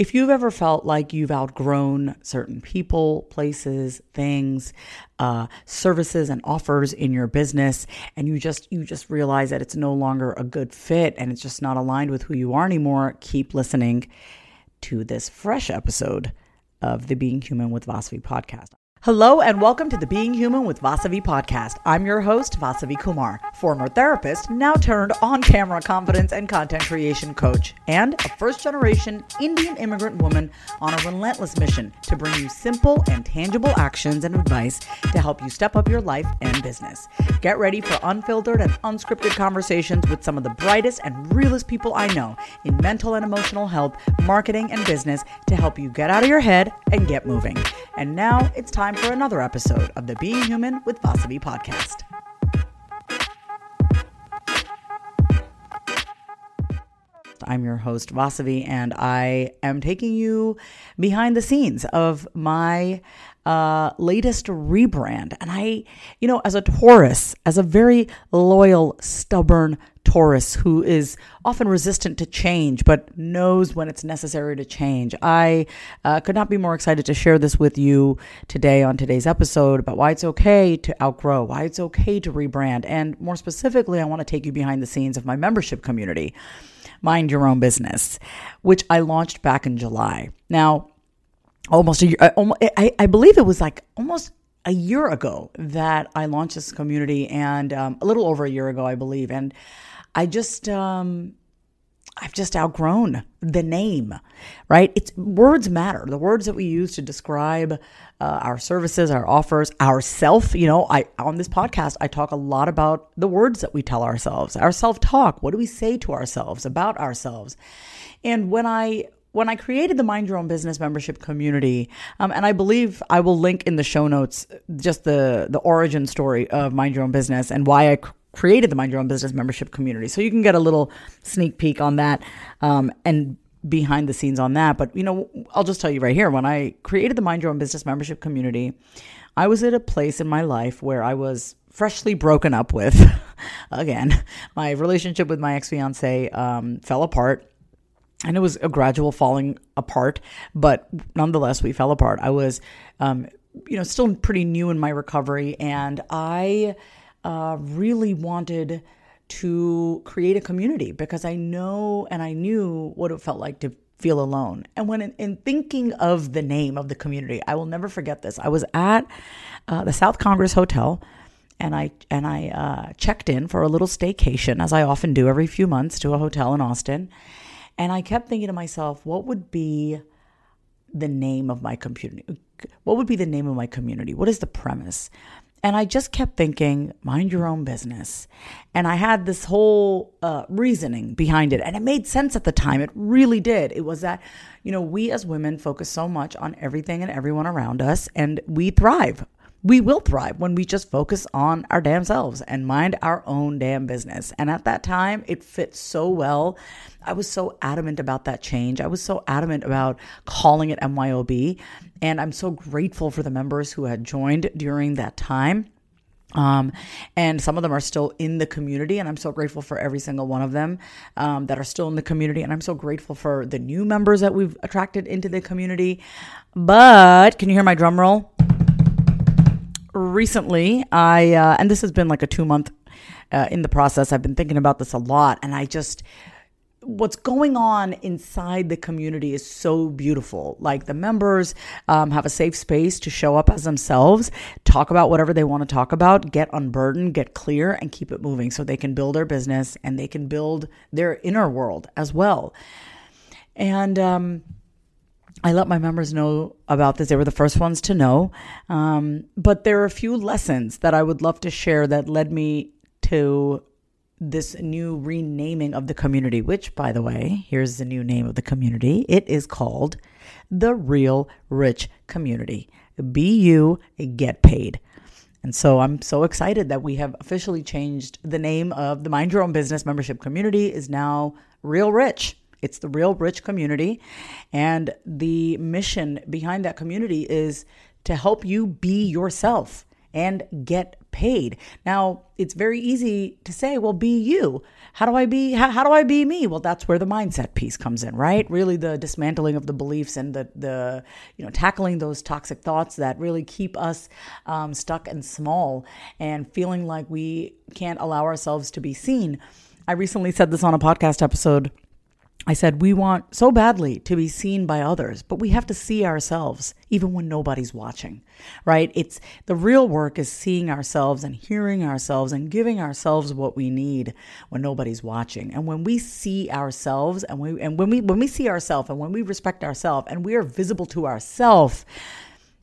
If you've ever felt like you've outgrown certain people, places, things, uh, services, and offers in your business, and you just you just realize that it's no longer a good fit and it's just not aligned with who you are anymore, keep listening to this fresh episode of the Being Human with Vasavi podcast. Hello and welcome to the Being Human with Vasavi podcast. I'm your host, Vasavi Kumar, former therapist, now turned on camera confidence and content creation coach, and a first generation Indian immigrant woman on a relentless mission to bring you simple and tangible actions and advice to help you step up your life and business. Get ready for unfiltered and unscripted conversations with some of the brightest and realest people I know in mental and emotional health, marketing, and business to help you get out of your head and get moving. And now it's time for another episode of the Being Human with Vasavi podcast. I'm your host, Vasavi, and I am taking you behind the scenes of my uh, latest rebrand. And I, you know, as a Taurus, as a very loyal, stubborn Taurus who is often resistant to change but knows when it's necessary to change. I uh, could not be more excited to share this with you today on today's episode about why it's okay to outgrow, why it's okay to rebrand, and more specifically, I want to take you behind the scenes of my membership community. Mind Your Own Business, which I launched back in July. Now, almost a year, I, I believe it was like almost a year ago that I launched this community, and um, a little over a year ago, I believe. And I just, um, I've just outgrown the name, right? It's words matter. The words that we use to describe uh, our services, our offers, ourself. You know, I on this podcast I talk a lot about the words that we tell ourselves, our self talk. What do we say to ourselves about ourselves? And when I when I created the Mind Your Own Business membership community, um, and I believe I will link in the show notes just the the origin story of Mind Your Own Business and why I created the Mind Your Own Business membership community. So you can get a little sneak peek on that um, and behind the scenes on that. But, you know, I'll just tell you right here when I created the Mind Your Own Business membership community, I was at a place in my life where I was freshly broken up with. Again, my relationship with my ex fiance um, fell apart. And it was a gradual falling apart, but nonetheless, we fell apart. I was, um, you know, still pretty new in my recovery, and I uh, really wanted to create a community because I know and I knew what it felt like to feel alone. And when in, in thinking of the name of the community, I will never forget this. I was at uh, the South Congress Hotel and I and I uh, checked in for a little staycation, as I often do every few months, to a hotel in Austin. And I kept thinking to myself, what would be the name of my community? What would be the name of my community? What is the premise? And I just kept thinking, mind your own business. And I had this whole uh, reasoning behind it. And it made sense at the time. It really did. It was that, you know, we as women focus so much on everything and everyone around us, and we thrive we will thrive when we just focus on our damn selves and mind our own damn business. And at that time, it fit so well. I was so adamant about that change. I was so adamant about calling it MYOB. And I'm so grateful for the members who had joined during that time. Um, and some of them are still in the community, and I'm so grateful for every single one of them um, that are still in the community. And I'm so grateful for the new members that we've attracted into the community. But can you hear my drum roll? Recently, I, uh, and this has been like a two month uh, in the process, I've been thinking about this a lot. And I just, what's going on inside the community is so beautiful. Like the members um, have a safe space to show up as themselves, talk about whatever they want to talk about, get unburdened, get clear, and keep it moving so they can build their business and they can build their inner world as well. And, um, I let my members know about this. They were the first ones to know. Um, but there are a few lessons that I would love to share that led me to this new renaming of the community, which, by the way, here's the new name of the community. It is called the Real Rich Community. Be you, get paid. And so I'm so excited that we have officially changed the name of the Mind Your Own Business membership community is now Real Rich. It's the Real Rich community. And the mission behind that community is to help you be yourself and get paid. Now, it's very easy to say, well, be you. How do I be how, how, do I be me? Well, that's where the mindset piece comes in, right? Really the dismantling of the beliefs and the the you know, tackling those toxic thoughts that really keep us um, stuck and small and feeling like we can't allow ourselves to be seen. I recently said this on a podcast episode I said, we want so badly to be seen by others, but we have to see ourselves even when nobody's watching, right? It's the real work is seeing ourselves and hearing ourselves and giving ourselves what we need when nobody's watching. And when we see ourselves and we, and when we, when we see ourselves and when we respect ourselves and we are visible to ourselves,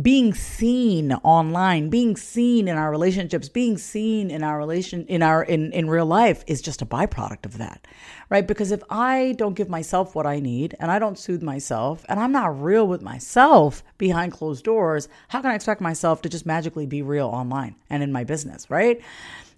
being seen online, being seen in our relationships, being seen in our relation in our in in real life is just a byproduct of that. Right? Because if I don't give myself what I need and I don't soothe myself and I'm not real with myself behind closed doors, how can I expect myself to just magically be real online and in my business, right?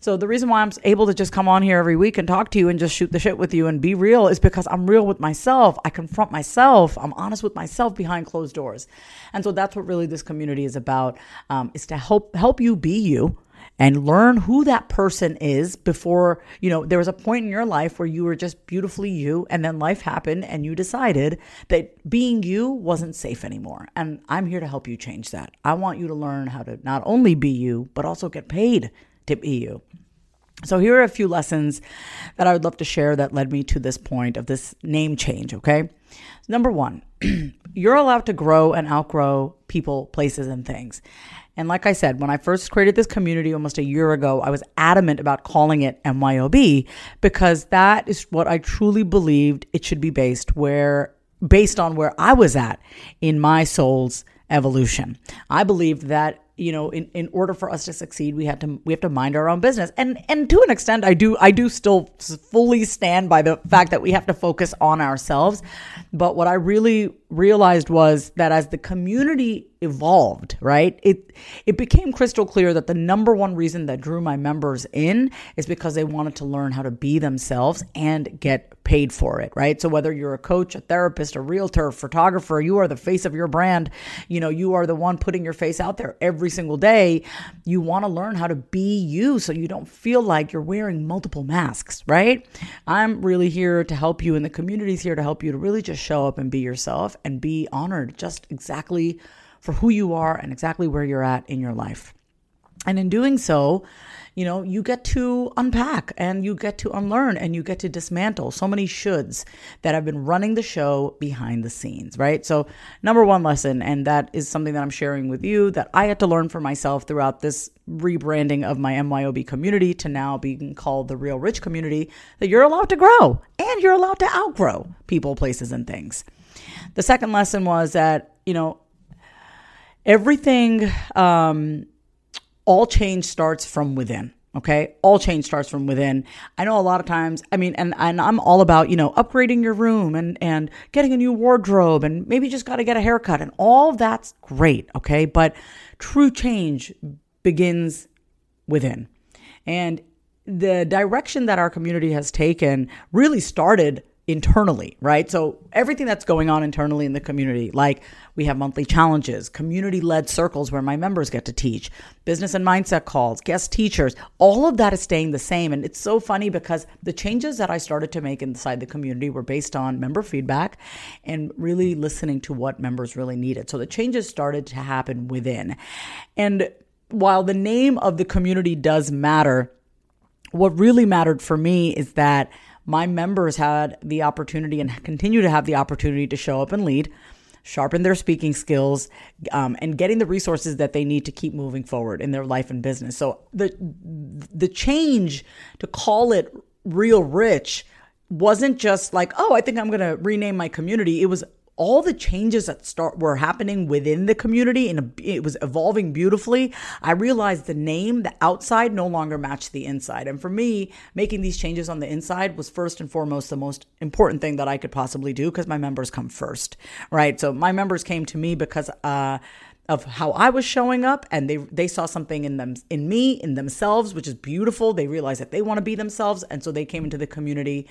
So the reason why I'm able to just come on here every week and talk to you and just shoot the shit with you and be real is because I'm real with myself. I confront myself. I'm honest with myself behind closed doors. And so that's what really this community is about, um, is to help help you be you and learn who that person is before, you know, there was a point in your life where you were just beautifully you and then life happened and you decided that being you wasn't safe anymore. And I'm here to help you change that. I want you to learn how to not only be you, but also get paid be. So, here are a few lessons that I would love to share that led me to this point of this name change, okay? Number one, you're allowed to grow and outgrow people, places, and things. And like I said, when I first created this community almost a year ago, I was adamant about calling it MYOB because that is what I truly believed it should be based where based on where I was at in my soul's evolution. I believed that you know in, in order for us to succeed we had to we have to mind our own business. And and to an extent i do i do still fully stand by the fact that we have to focus on ourselves. But what i really realized was that as the community evolved, right? It it became crystal clear that the number one reason that drew my members in is because they wanted to learn how to be themselves and get paid for it, right? So whether you're a coach, a therapist, a realtor, a photographer, you are the face of your brand, you know, you are the one putting your face out there every single day. You want to learn how to be you so you don't feel like you're wearing multiple masks, right? I'm really here to help you and the community's here to help you to really just show up and be yourself and be honored just exactly for who you are and exactly where you're at in your life. And in doing so, you know, you get to unpack and you get to unlearn and you get to dismantle so many shoulds that have been running the show behind the scenes, right? So, number one lesson, and that is something that I'm sharing with you that I had to learn for myself throughout this rebranding of my MYOB community to now being called the Real Rich community, that you're allowed to grow and you're allowed to outgrow people, places, and things. The second lesson was that, you know, everything, um, all change starts from within. Okay. All change starts from within. I know a lot of times, I mean, and, and I'm all about, you know, upgrading your room and, and getting a new wardrobe and maybe just got to get a haircut and all that's great. Okay. But true change begins within. And the direction that our community has taken really started internally, right? So everything that's going on internally in the community, like we have monthly challenges, community led circles where my members get to teach, business and mindset calls, guest teachers, all of that is staying the same. And it's so funny because the changes that I started to make inside the community were based on member feedback and really listening to what members really needed. So the changes started to happen within. And while the name of the community does matter, what really mattered for me is that my members had the opportunity and continue to have the opportunity to show up and lead sharpen their speaking skills, um, and getting the resources that they need to keep moving forward in their life and business. So the the change to call it real rich wasn't just like, oh, I think I'm going to rename my community. It was all the changes that start were happening within the community and it was evolving beautifully i realized the name the outside no longer matched the inside. And for me making these changes on the inside was first and foremost the most important thing that i could possibly do because my members come first right? So my members came to me because uh, of how I was showing up and they they saw something in them in me in themselves which is beautiful. They realized that they want to be themselves and so they came into the community.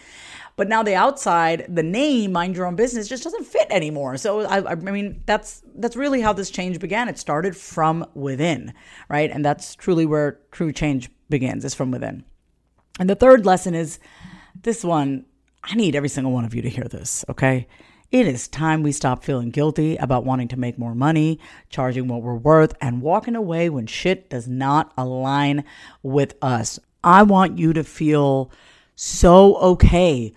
But now the outside the name mind your own business just doesn't fit anymore. So I, I mean that's that's really how this change began. It started from within right? And that's truly where true change begins is from within. And the third lesson is this one. I need every single one of you to hear this okay it is time we stop feeling guilty about wanting to make more money, charging what we're worth, and walking away when shit does not align with us. I want you to feel so okay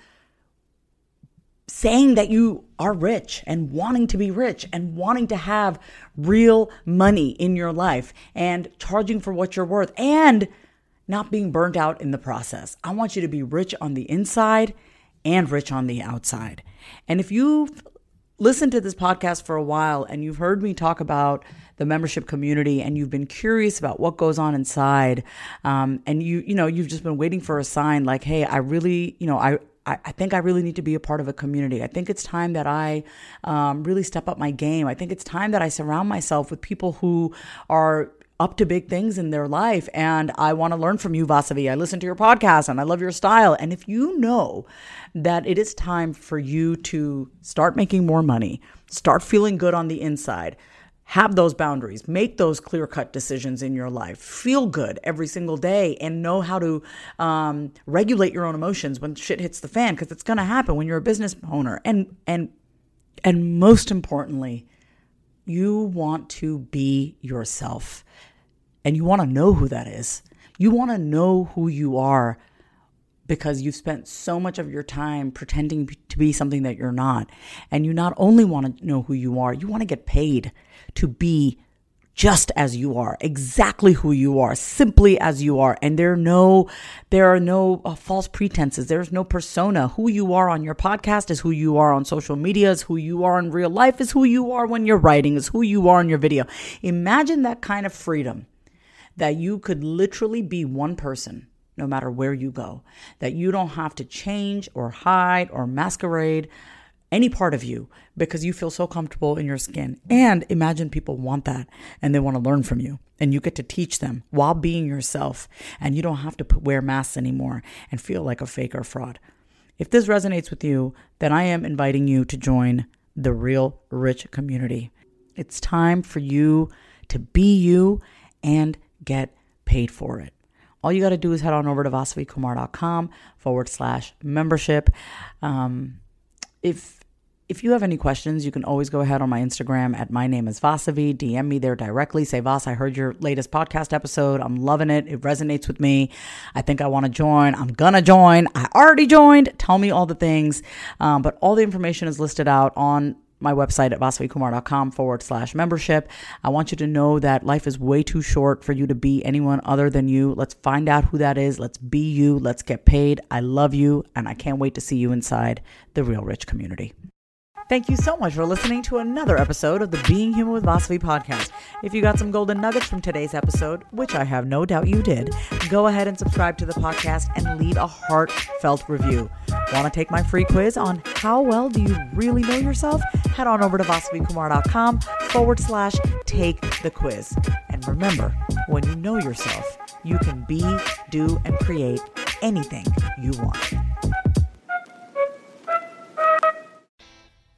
saying that you are rich and wanting to be rich and wanting to have real money in your life and charging for what you're worth and not being burnt out in the process. I want you to be rich on the inside and rich on the outside. And if you've listened to this podcast for a while and you've heard me talk about the membership community and you've been curious about what goes on inside um, and you you know you've just been waiting for a sign like hey i really you know i I, think I really need to be a part of a community. I think it's time that I um, really step up my game. I think it's time that I surround myself with people who are up to big things in their life. And I want to learn from you, Vasavi. I listen to your podcast and I love your style. And if you know that it is time for you to start making more money, start feeling good on the inside, have those boundaries, make those clear cut decisions in your life, feel good every single day, and know how to um, regulate your own emotions when shit hits the fan, because it's going to happen when you're a business owner. And and and most importantly, you want to be yourself and you want to know who that is. You want to know who you are because you've spent so much of your time pretending to be something that you're not. And you not only want to know who you are, you want to get paid to be just as you are, exactly who you are, simply as you are. And there are no, there are no uh, false pretenses. There's no persona. Who you are on your podcast is who you are on social media, is who you are in real life, is who you are when you're writing, is who you are in your video. Imagine that kind of freedom that you could literally be one person no matter where you go, that you don't have to change or hide or masquerade any part of you because you feel so comfortable in your skin. And imagine people want that and they want to learn from you. And you get to teach them while being yourself. And you don't have to put, wear masks anymore and feel like a fake or fraud. If this resonates with you, then I am inviting you to join the Real Rich community. It's time for you to be you and get paid for it. All you got to do is head on over to vasavikumar.com forward slash membership. Um, if if you have any questions, you can always go ahead on my Instagram at my name is Vasavi. DM me there directly. Say, Vas, I heard your latest podcast episode. I'm loving it. It resonates with me. I think I want to join. I'm going to join. I already joined. Tell me all the things. Um, but all the information is listed out on my website at vasavikumar.com forward slash membership. I want you to know that life is way too short for you to be anyone other than you. Let's find out who that is. Let's be you. Let's get paid. I love you, and I can't wait to see you inside the Real Rich community. Thank you so much for listening to another episode of the Being Human with Vasavi podcast. If you got some golden nuggets from today's episode, which I have no doubt you did, go ahead and subscribe to the podcast and leave a heartfelt review. Want to take my free quiz on how well do you really know yourself? Head on over to vasavikumar.com forward slash take the quiz. And remember, when you know yourself, you can be, do, and create anything you want.